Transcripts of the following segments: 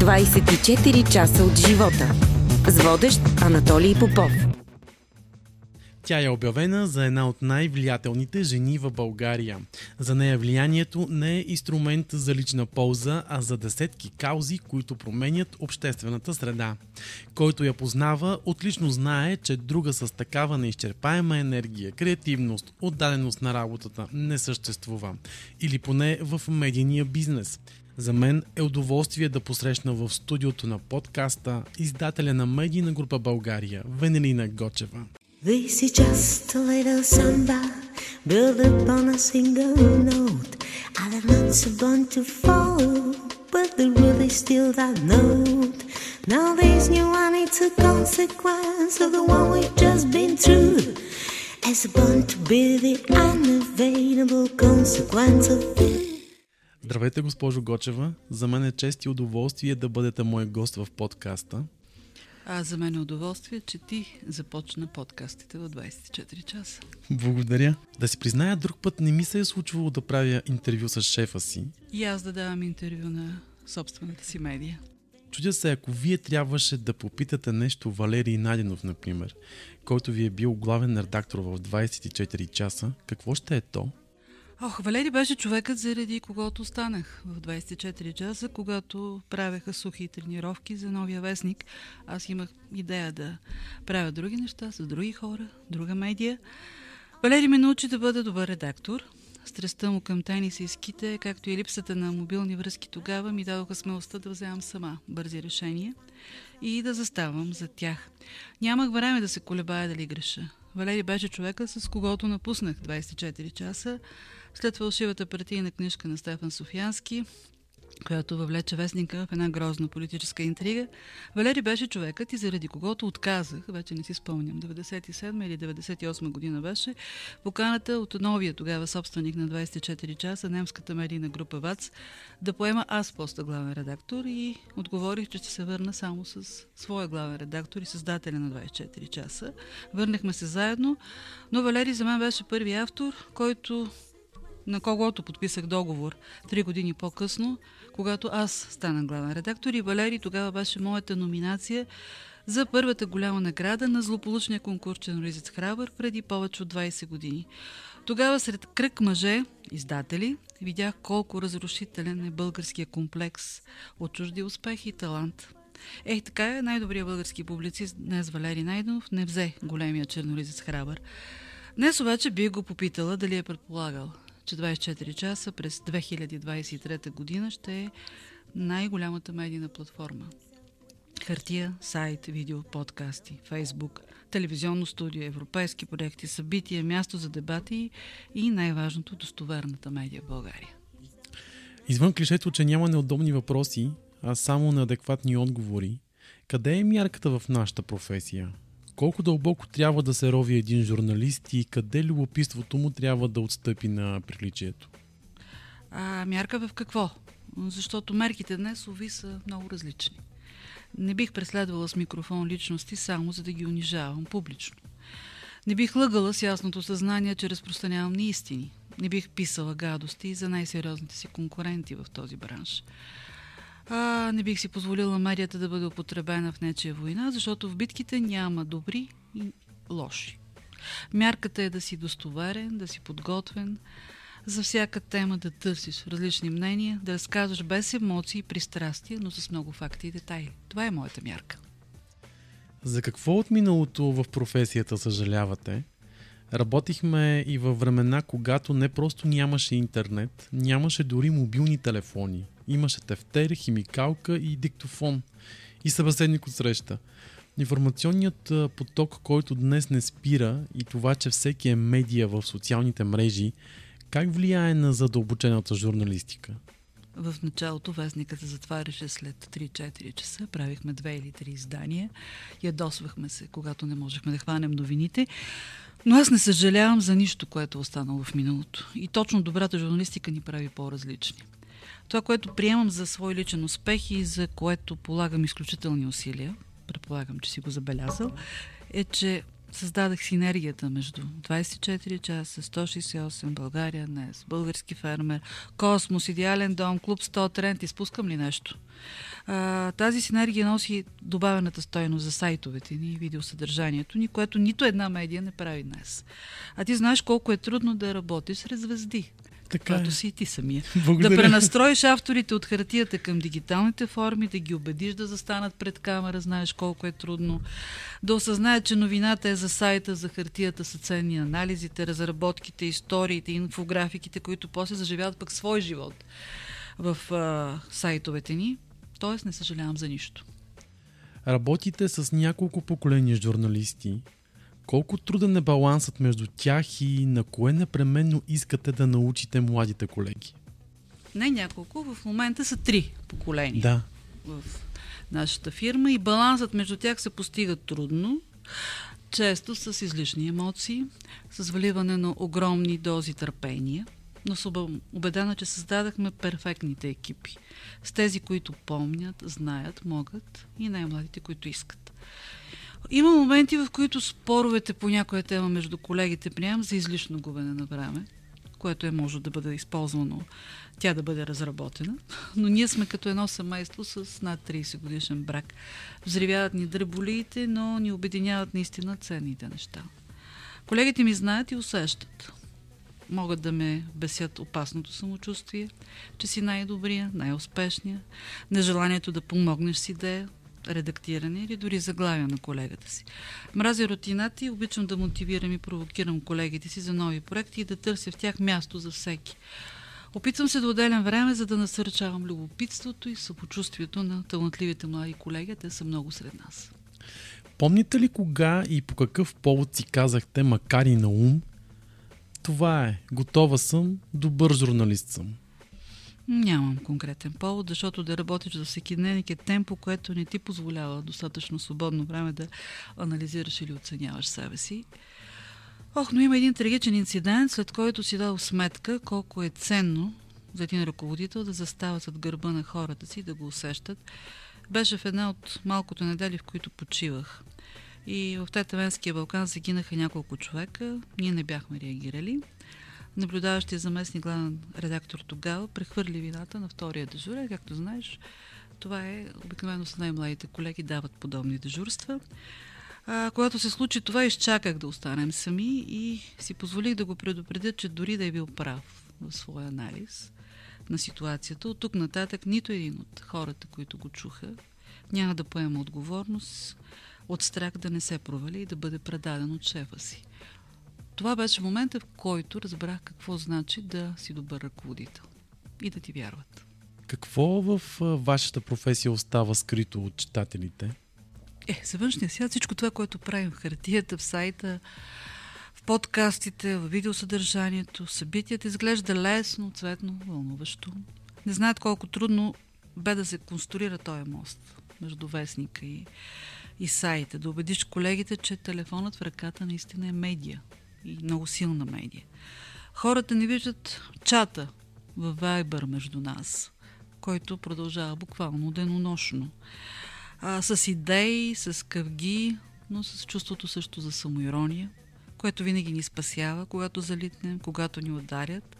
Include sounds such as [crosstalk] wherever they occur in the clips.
24 часа от живота. С водещ Анатолий Попов. Тя е обявена за една от най-влиятелните жени в България. За нея влиянието не е инструмент за лична полза, а за десетки каузи, които променят обществената среда. Който я познава, отлично знае, че друга с такава неизчерпаема енергия, креативност, отдаденост на работата не съществува. Или поне в медийния бизнес. За мен е удоволствие да посрещна в студиото на подкаста издателя на медийна група България Венелина Гочева. This is just a little samba built upon a single note. I have not so born to fall, but the root is still that note. Now this new one, it's a consequence of the one we've just been through. As born to be the unavailable consequence of it. Здравейте, госпожо Гочева. За мен е чест и удоволствие да бъдете мой гост в подкаста. А за мен е удоволствие, че ти започна подкастите в 24 часа. Благодаря. Да си призная, друг път не ми се е случвало да правя интервю с шефа си. И аз да давам интервю на собствената си медия. Чудя се, ако вие трябваше да попитате нещо Валерий Наденов, например, който ви е бил главен редактор в 24 часа, какво ще е то? Ох, Валери беше човекът, заради когото останах в 24 часа, когато правеха сухи тренировки за новия вестник. Аз имах идея да правя други неща с други хора, друга медия. Валери ме научи да бъда добър редактор. Страстта му към тенис и ските, както и липсата на мобилни връзки тогава, ми дадоха смелостта да вземам сама бързи решения и да заставам за тях. Нямах време да се колебая дали греша. Валери беше човека, с когото напуснах 24 часа, след фалшивата партийна книжка на Стефан Софиянски, която въвлече вестника в една грозна политическа интрига, Валери беше човекът и заради когото отказах, вече не си спомням, 97 или 98 година беше, поканата от новия тогава собственик на 24 часа, немската медийна група ВАЦ, да поема аз поста главен редактор и отговорих, че ще се върна само с своя главен редактор и създателя на 24 часа. Върнахме се заедно, но Валери за мен беше първи автор, който на когото подписах договор три години по-късно, когато аз станах главен редактор и Валери тогава беше моята номинация за първата голяма награда на злополучния конкурс Чернолизец Храбър преди повече от 20 години. Тогава сред кръг мъже, издатели, видях колко разрушителен е българския комплекс от чужди успехи и талант. Ех, така е, най-добрият български публицист днес Валери Найденов не взе големия чернолизец Храбър. Днес обаче бих го попитала дали е предполагал, че 24 часа през 2023 година ще е най-голямата медийна платформа. Хартия, сайт, видео, подкасти, фейсбук, телевизионно студио, европейски проекти, събития, място за дебати и най-важното достоверната медия в България. Извън клишето, че няма неудобни въпроси, а само неадекватни отговори, къде е мярката в нашата професия? Колко дълбоко трябва да се рови един журналист и къде любопитството му трябва да отстъпи на приличието? А мярка в какво? Защото мерките днес, ови, са много различни. Не бих преследвала с микрофон личности само за да ги унижавам публично. Не бих лъгала с ясното съзнание, че разпространявам неистини. Не бих писала гадости за най-сериозните си конкуренти в този бранш. А, не бих си позволила медията да бъде употребена в нечия война, защото в битките няма добри и лоши. Мярката е да си достоверен, да си подготвен, за всяка тема да търсиш различни мнения, да разказваш без емоции и пристрастия, но с много факти и детайли. Това е моята мярка. За какво от миналото в професията съжалявате? Работихме и във времена, когато не просто нямаше интернет, нямаше дори мобилни телефони. Имаше тефтер, химикалка и диктофон. И събеседник от среща. Информационният поток, който днес не спира и това, че всеки е медия в социалните мрежи, как влияе на задълбочената журналистика? В началото вестникът се затваряше след 3-4 часа. Правихме две или три издания. Ядосвахме се, когато не можехме да хванем новините. Но аз не съжалявам за нищо, което е останало в миналото. И точно добрата журналистика ни прави по-различни. Това, което приемам за свой личен успех и за което полагам изключителни усилия, предполагам, че си го забелязал, е, че създадах синергията между 24 часа, 168, България днес, български фермер, Космос, Идеален дом, Клуб 100, Тренд. Изпускам ли нещо? А, тази синергия носи добавената стойност за сайтовете ни и видеосъдържанието ни, което нито една медия не прави днес. А ти знаеш колко е трудно да работиш сред звезди. Така е. Каквато си и ти самия. [laughs] Благодаря. Да пренастроиш авторите от хартията към дигиталните форми, да ги убедиш да застанат пред камера, знаеш колко е трудно. Да осъзнаят, че новината е за сайта, за хартията са ценни анализите, разработките, историите, инфографиките, които после заживяват пък свой живот в а, сайтовете ни. Тоест не съжалявам за нищо. Работите с няколко поколения журналисти. Колко труден е балансът между тях и на кое непременно искате да научите младите колеги? Не няколко, в момента са три поколения. Да. в нашата фирма и балансът между тях се постига трудно, често с излишни емоции, с вливане на огромни дози търпение, но съм убедена, че създадахме перфектните екипи. С тези, които помнят, знаят, могат и най-младите, които искат. Има моменти, в които споровете по някоя тема между колегите приемам за излишно губене на време, което е може да бъде използвано, тя да бъде разработена. Но ние сме като едно семейство с над 30 годишен брак. Взривяват ни дреболиите, но ни обединяват наистина ценните неща. Колегите ми знаят и усещат. Могат да ме бесят опасното самочувствие, че си най-добрия, най-успешния, нежеланието да помогнеш с идея, редактиране или дори заглавия на колегата си. Мразя рутината обичам да мотивирам и провокирам колегите си за нови проекти и да търся в тях място за всеки. Опитвам се да отделям време, за да насърчавам любопитството и съпочувствието на талантливите млади колеги. Те са много сред нас. Помните ли кога и по какъв повод си казахте, макар и на ум, това е, готова съм, добър журналист съм? Нямам конкретен повод, защото да работиш за всеки дневник е темпо, което не ти позволява достатъчно свободно време да анализираш или оценяваш себе си. Ох, но има един трагичен инцидент, след който си дал сметка колко е ценно за един ръководител да застава зад гърба на хората си, да го усещат. Беше в една от малкото недели, в които почивах. И в Тетавенския Балкан загинаха няколко човека. Ние не бяхме реагирали. Наблюдаващия заместник главен редактор тогава прехвърли вината на втория дежурен. Както знаеш, това е обикновено с най-младите колеги дават подобни дежурства. А, когато се случи това, изчаках да останем сами и си позволих да го предупредя, че дори да е бил прав в своя анализ на ситуацията, от тук нататък нито един от хората, които го чуха, няма да поема отговорност от страх да не се провали и да бъде предаден от шефа си. Това беше момента, в който разбрах какво значи да си добър ръководител и да ти вярват. Какво в вашата професия остава скрито от читателите? Е, за външния свят всичко това, което правим в хартията, в сайта, в подкастите, в видеосъдържанието, събитията, изглежда лесно, цветно, вълнуващо. Не знаят колко трудно бе да се конструира този мост между вестника и, и сайта. Да убедиш колегите, че телефонът в ръката наистина е медия и много силна медия. Хората не виждат чата в Viber между нас, който продължава буквално денонощно. А, с идеи, с къвги, но с чувството също за самоирония, което винаги ни спасява, когато залитнем, когато ни ударят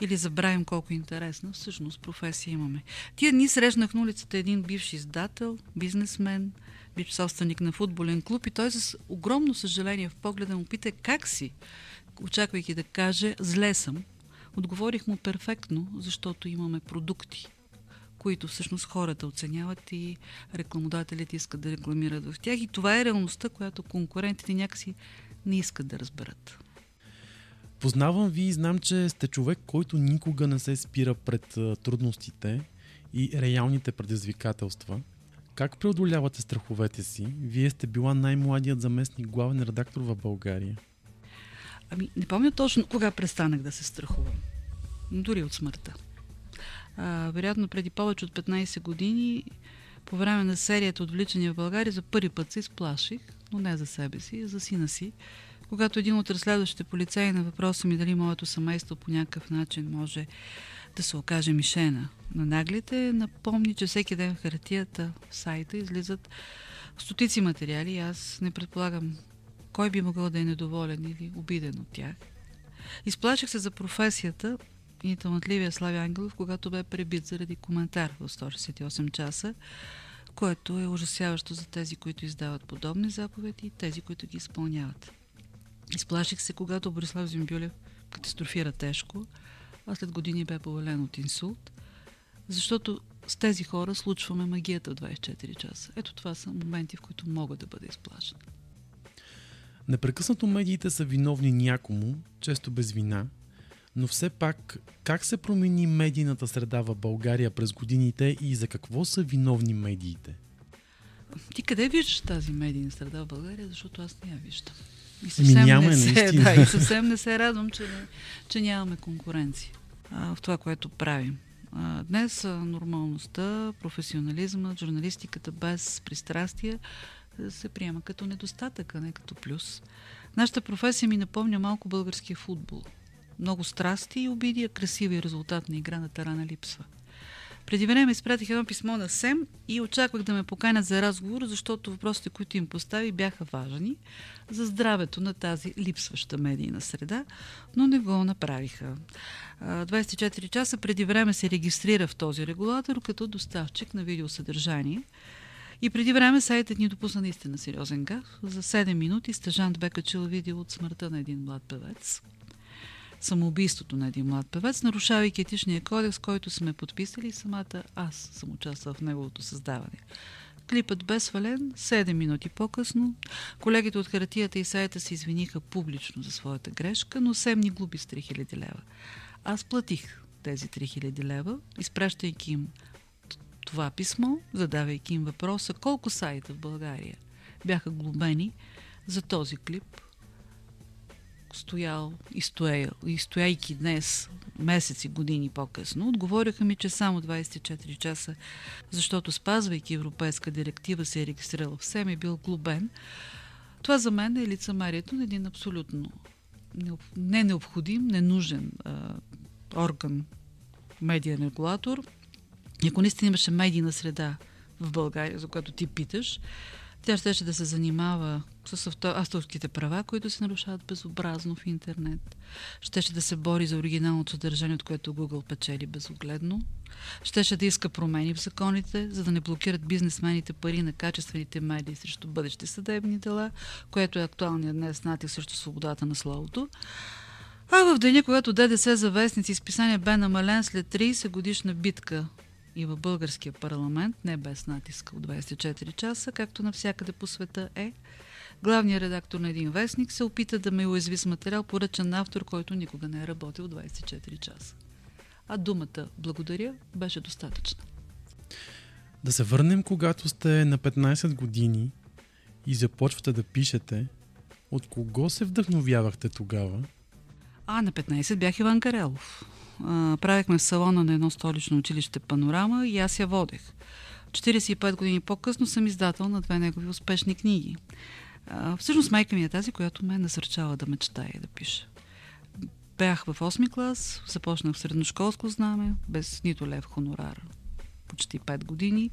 или забравим колко интересна всъщност професия имаме. Тия дни срещнах на улицата един бивш издател, бизнесмен, бивш собственик на футболен клуб и той с огромно съжаление в погледа му пита как си, очаквайки да каже зле съм. Отговорих му перфектно, защото имаме продукти, които всъщност хората оценяват и рекламодателите искат да рекламират в тях. И това е реалността, която конкурентите някакси не искат да разберат. Познавам ви и знам, че сте човек, който никога не се спира пред трудностите и реалните предизвикателства. Как преодолявате страховете си? Вие сте била най-младият заместник главен редактор в България. Ами, не помня точно кога престанах да се страхувам. Дори от смъртта. А, вероятно, преди повече от 15 години, по време на серията Отвличания в България, за първи път се изплаших, но не за себе си, за сина си, когато един от разследващите полицаи на въпроса ми дали моето семейство по някакъв начин може да се окаже мишена на наглите, напомни, че всеки ден в хартията, в сайта излизат стотици материали аз не предполагам Кой би могъл да е недоволен или обиден от тях? Изплаших се за професията и талантливия Слави Ангелов, когато бе пребит заради коментар в 168 часа, което е ужасяващо за тези, които издават подобни заповеди и тези, които ги изпълняват. Изплаших се, когато Борислав Зимбюлев катастрофира тежко, а след години бе повален от инсулт, защото с тези хора случваме магията в 24 часа. Ето това са моменти, в които мога да бъда изплашен. Непрекъснато медиите са виновни някому, често без вина, но все пак как се промени медийната среда в България през годините и за какво са виновни медиите? Ти къде виждаш тази медийна среда в България, защото аз не я виждам. И съвсем, Ми няма, не се, наистина. да, и съвсем не се радвам, че, че нямаме конкуренция а, в това, което правим. А, днес а, нормалността, професионализма, журналистиката без пристрастия се приема като недостатък, а не като плюс. Нашата професия ми напомня малко българския футбол. Много страсти и обиди, а красива и резултатна игра на тарана липсва. Преди време изпратих едно писмо на СЕМ и очаквах да ме поканят за разговор, защото въпросите, които им постави, бяха важни за здравето на тази липсваща медийна среда, но не го направиха. 24 часа преди време се регистрира в този регулатор като доставчик на видеосъдържание. И преди време сайтът ни допусна наистина сериозен гаф. За 7 минути стъжант бе качил видео от смъртта на един млад певец самоубийството на един млад певец, нарушавайки етичния кодекс, който сме подписали, самата аз съм участвала в неговото създаване. Клипът бе свален 7 минути по-късно. Колегите от хартията и сайта се извиниха публично за своята грешка, но Сем ни глуби с 3000 лева. Аз платих тези 3000 лева, изпращайки им това писмо, задавайки им въпроса колко сайта в България бяха глобени за този клип, стоял и, стоял, и стояйки днес, месеци, години по-късно, отговориха ми, че само 24 часа, защото спазвайки европейска директива се е регистрирал в СЕМ и бил глобен. Това за мен е лицемерието на един абсолютно не необходим, ненужен а, орган, медиен регулатор. Ако наистина имаше медийна среда в България, за която ти питаш, тя щеше да се занимава с авторските права, които се нарушават безобразно в интернет. Щеше да се бори за оригиналното съдържание, от което Google печели безогледно. Щеше да иска промени в законите, за да не блокират бизнесмените пари на качествените медии срещу бъдещи съдебни дела, което е актуалният днес натиск срещу свободата на словото. А в деня, когато ДДС за вестници и списания бе намален след 30 годишна битка и в българския парламент, не без натиска от 24 часа, както навсякъде по света е, главният редактор на един вестник се опита да ме уязви с материал, поръчан на автор, който никога не е работил 24 часа. А думата благодаря беше достатъчна. Да се върнем, когато сте на 15 години и започвате да пишете. От кого се вдъхновявахте тогава? А, на 15 бях Иван Карелов а, правихме в салона на едно столично училище панорама и аз я водех. 45 години по-късно съм издател на две негови успешни книги. А, всъщност майка ми е тази, която ме насърчава да мечтая и да пиша. Бях в 8 клас, започнах в средношколско знаме, без нито лев хонорар почти 5 години.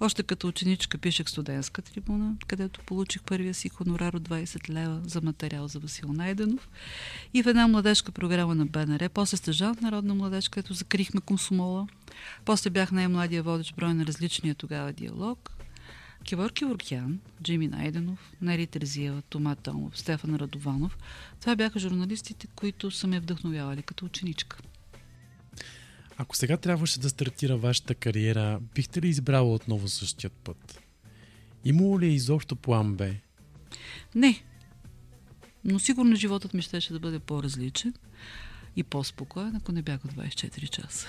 Още като ученичка пишех студентска трибуна, където получих първия си хонорар от 20 лева за материал за Васил Найденов. И в една младежка програма на БНР, после стъжант народна младежка, където закрихме комсомола. После бях най-младия водещ брой на различния тогава диалог. Кивор Киворкян, Джими Найденов, Нери Терзиева, Тома Томов, Стефан Радованов. Това бяха журналистите, които са ме вдъхновявали като ученичка. Ако сега трябваше да стартира вашата кариера, бихте ли избрала отново същият път? Имало ли е изобщо план Б? Не. Но сигурно животът ми щеше да бъде по-различен и по-спокоен, ако не бях от 24 часа.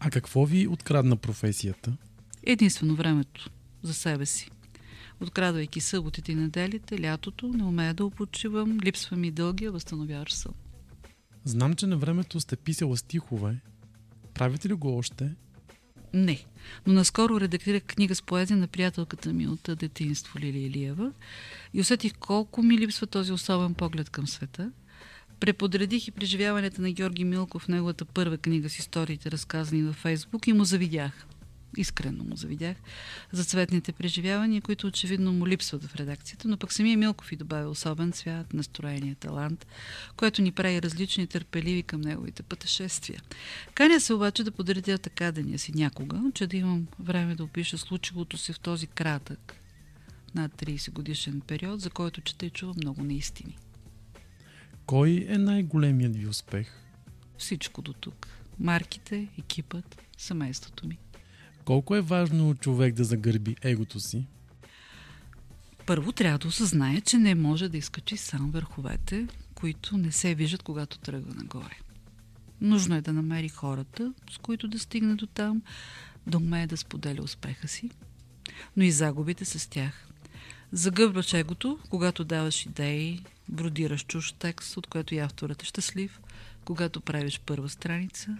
А какво ви открадна професията? Единствено времето за себе си. Открадвайки съботите и неделите, лятото, не умея да опочивам, липсва ми дългия възстановяващ сън. Знам, че на времето сте писала стихове. Правите ли го още? Не, но наскоро редактирах книга с поезия на приятелката ми от детинство Лили Илиева и усетих колко ми липсва този особен поглед към света. Преподредих и преживяването на Георги Милков в неговата първа книга с историите, разказани във Фейсбук и му завидях. Искрено му завидях, за цветните преживявания, които очевидно му липсват в редакцията, но пък самия Милков и добавя особен цвят, настроение, талант, което ни прави различни и търпеливи към неговите пътешествия. Каня се обаче да подредя така деня си някога, че да имам време да опиша случилото се в този кратък, над 30 годишен период, за който чета и чувам много неистини. Кой е най-големият ви успех? Всичко до тук. Марките, екипът, семейството ми. Колко е важно човек да загърби егото си? Първо трябва да осъзнае, че не може да изкачи сам върховете, които не се виждат, когато тръгва нагоре. Нужно е да намери хората, с които да стигне до там, да умее да споделя успеха си, но и загубите с тях. Загърбваш егото, когато даваш идеи, бродираш чуж текст, от което и авторът е щастлив, когато правиш първа страница.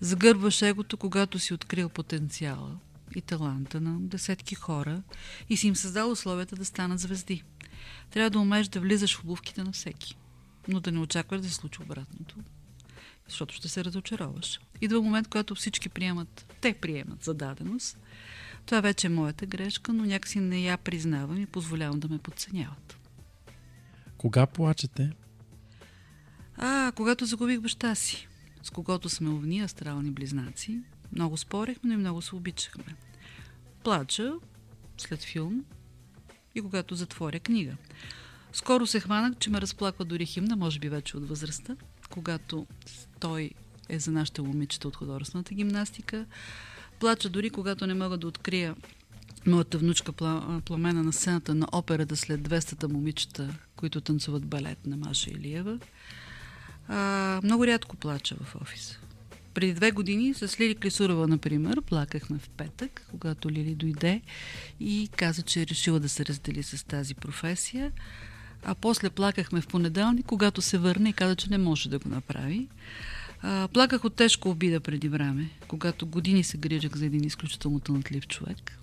Загърбваш егото, когато си открил потенциала и таланта на десетки хора и си им създал условията да станат звезди. Трябва да умееш да влизаш в обувките на всеки, но да не очакваш да се случи обратното, защото ще се разочароваш. Идва момент, когато всички приемат, те приемат за даденост. Това вече е моята грешка, но някакси не я признавам и позволявам да ме подценяват. Кога плачете? А, когато загубих баща си, с когото сме овни астрални близнаци, много спорехме, но и много се обичахме. Плача след филм и когато затворя книга. Скоро се хванах, че ме разплаква дори химна, може би вече от възрастта, когато той е за нашите момичета от художествената гимнастика. Плача дори когато не мога да открия моята внучка Пламена на сцената на операта след 200-та момичета, които танцуват балет на Маша Илиева. А, много рядко плача в офиса. Преди две години с Лили Клисурова, например, плакахме в петък, когато Лили дойде и каза, че е решила да се раздели с тази професия. А после плакахме в понеделник, когато се върна и каза, че не може да го направи. А, плаках от тежко обида преди време, когато години се грижах за един изключително талантлив човек,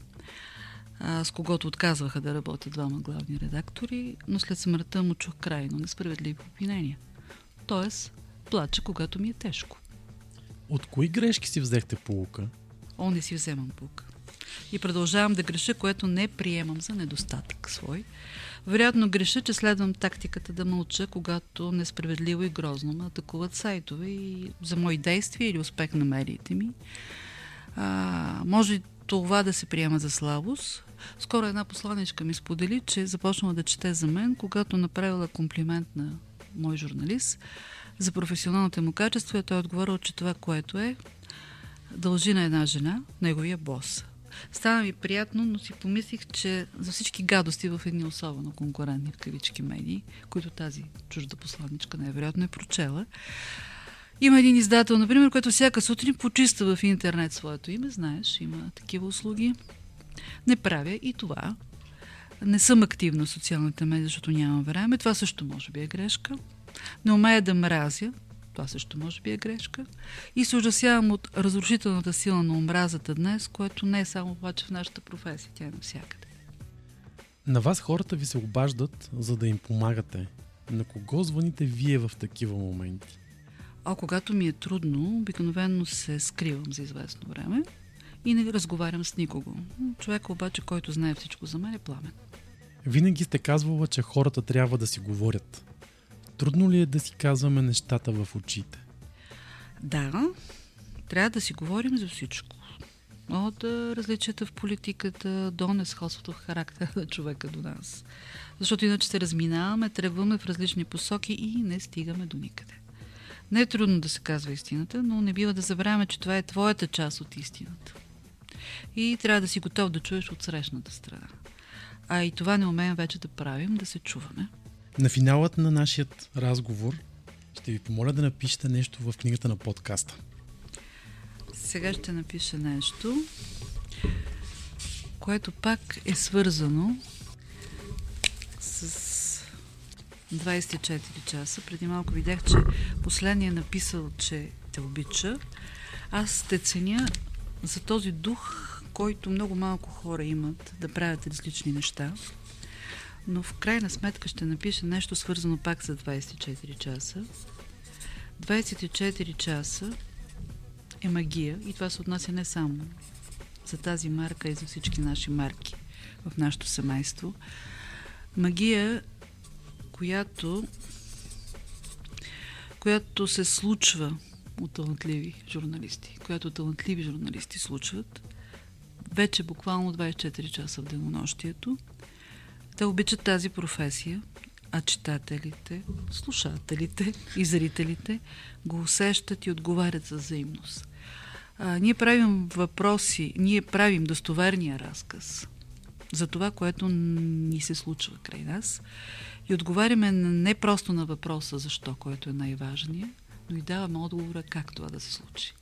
а, с когото отказваха да работят двама главни редактори, но след смъртта му чух крайно несправедливи обвинения. Тоест, плача, когато ми е тежко. От кои грешки си взехте полука? О, не си вземам пук. И продължавам да греша, което не приемам за недостатък свой. Вероятно греша, че следвам тактиката да мълча, когато несправедливо и грозно ме атакуват сайтове и за мои действия или успех на медиите ми. А, може това да се приема за слабост. Скоро една посланичка ми сподели, че започнала да чете за мен, когато направила комплимент на мой журналист за професионалните му качества. Той е отговорил, че това, което е, дължи на една жена, неговия бос. Стана ми приятно, но си помислих, че за всички гадости в едни особено конкурентни в кавички медии, които тази чужда посланничка най-вероятно е прочела, има един издател, например, който всяка сутрин почиста в интернет своето име, знаеш, има такива услуги. Не правя и това. Не съм активна в социалните медии, защото нямам време. Това също може би е грешка. Не умея да мразя. Това също може би е грешка. И се ужасявам от разрушителната сила на омразата днес, което не е само обаче в нашата професия, тя е навсякъде. На вас хората ви се обаждат, за да им помагате. На кого звъните вие в такива моменти? А когато ми е трудно, обикновено се скривам за известно време и не разговарям с никого. Човек обаче, който знае всичко за мен е пламен. Винаги сте казвала, че хората трябва да си говорят. Трудно ли е да си казваме нещата в очите? Да, трябва да си говорим за всичко. От различията в политиката до несходството в характера на човека до нас. Защото иначе се разминаваме, тръгваме в различни посоки и не стигаме до никъде. Не е трудно да се казва истината, но не бива да забравяме, че това е твоята част от истината. И трябва да си готов да чуеш от срещната страна. А и това не умеем вече да правим, да се чуваме. На финалът на нашия разговор ще ви помоля да напишете нещо в книгата на подкаста. Сега ще напиша нещо, което пак е свързано с 24 часа. Преди малко видях, че последният е написал, че те обича. Аз те ценя за този дух, който много малко хора имат да правят различни неща. Но в крайна сметка ще напиша нещо свързано пак за 24 часа. 24 часа е магия и това се отнася не само за тази марка и за всички наши марки в нашето семейство. Магия, която, която се случва от талантливи журналисти, която талантливи журналисти случват, вече буквално 24 часа в денонощието. Те обичат тази професия, а читателите, слушателите и зрителите го усещат и отговарят за взаимност. А, ние правим въпроси, ние правим достоверния разказ за това, което ни се случва край нас и отговаряме не просто на въпроса защо, който е най-важният, но и даваме отговора как това да се случи.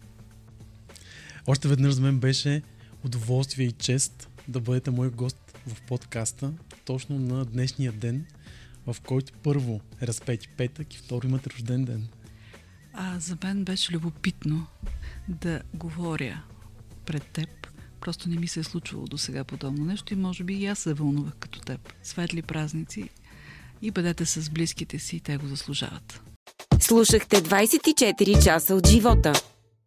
Още веднъж за мен беше удоволствие и чест да бъдете мой гост в подкаста точно на днешния ден, в който първо е разпети петък и второ имате рожден ден. А за мен беше любопитно да говоря пред теб. Просто не ми се е случвало до сега подобно нещо и може би и аз се вълнувах като теб. Светли празници и бъдете с близките си, те го заслужават. Слушахте 24 часа от живота.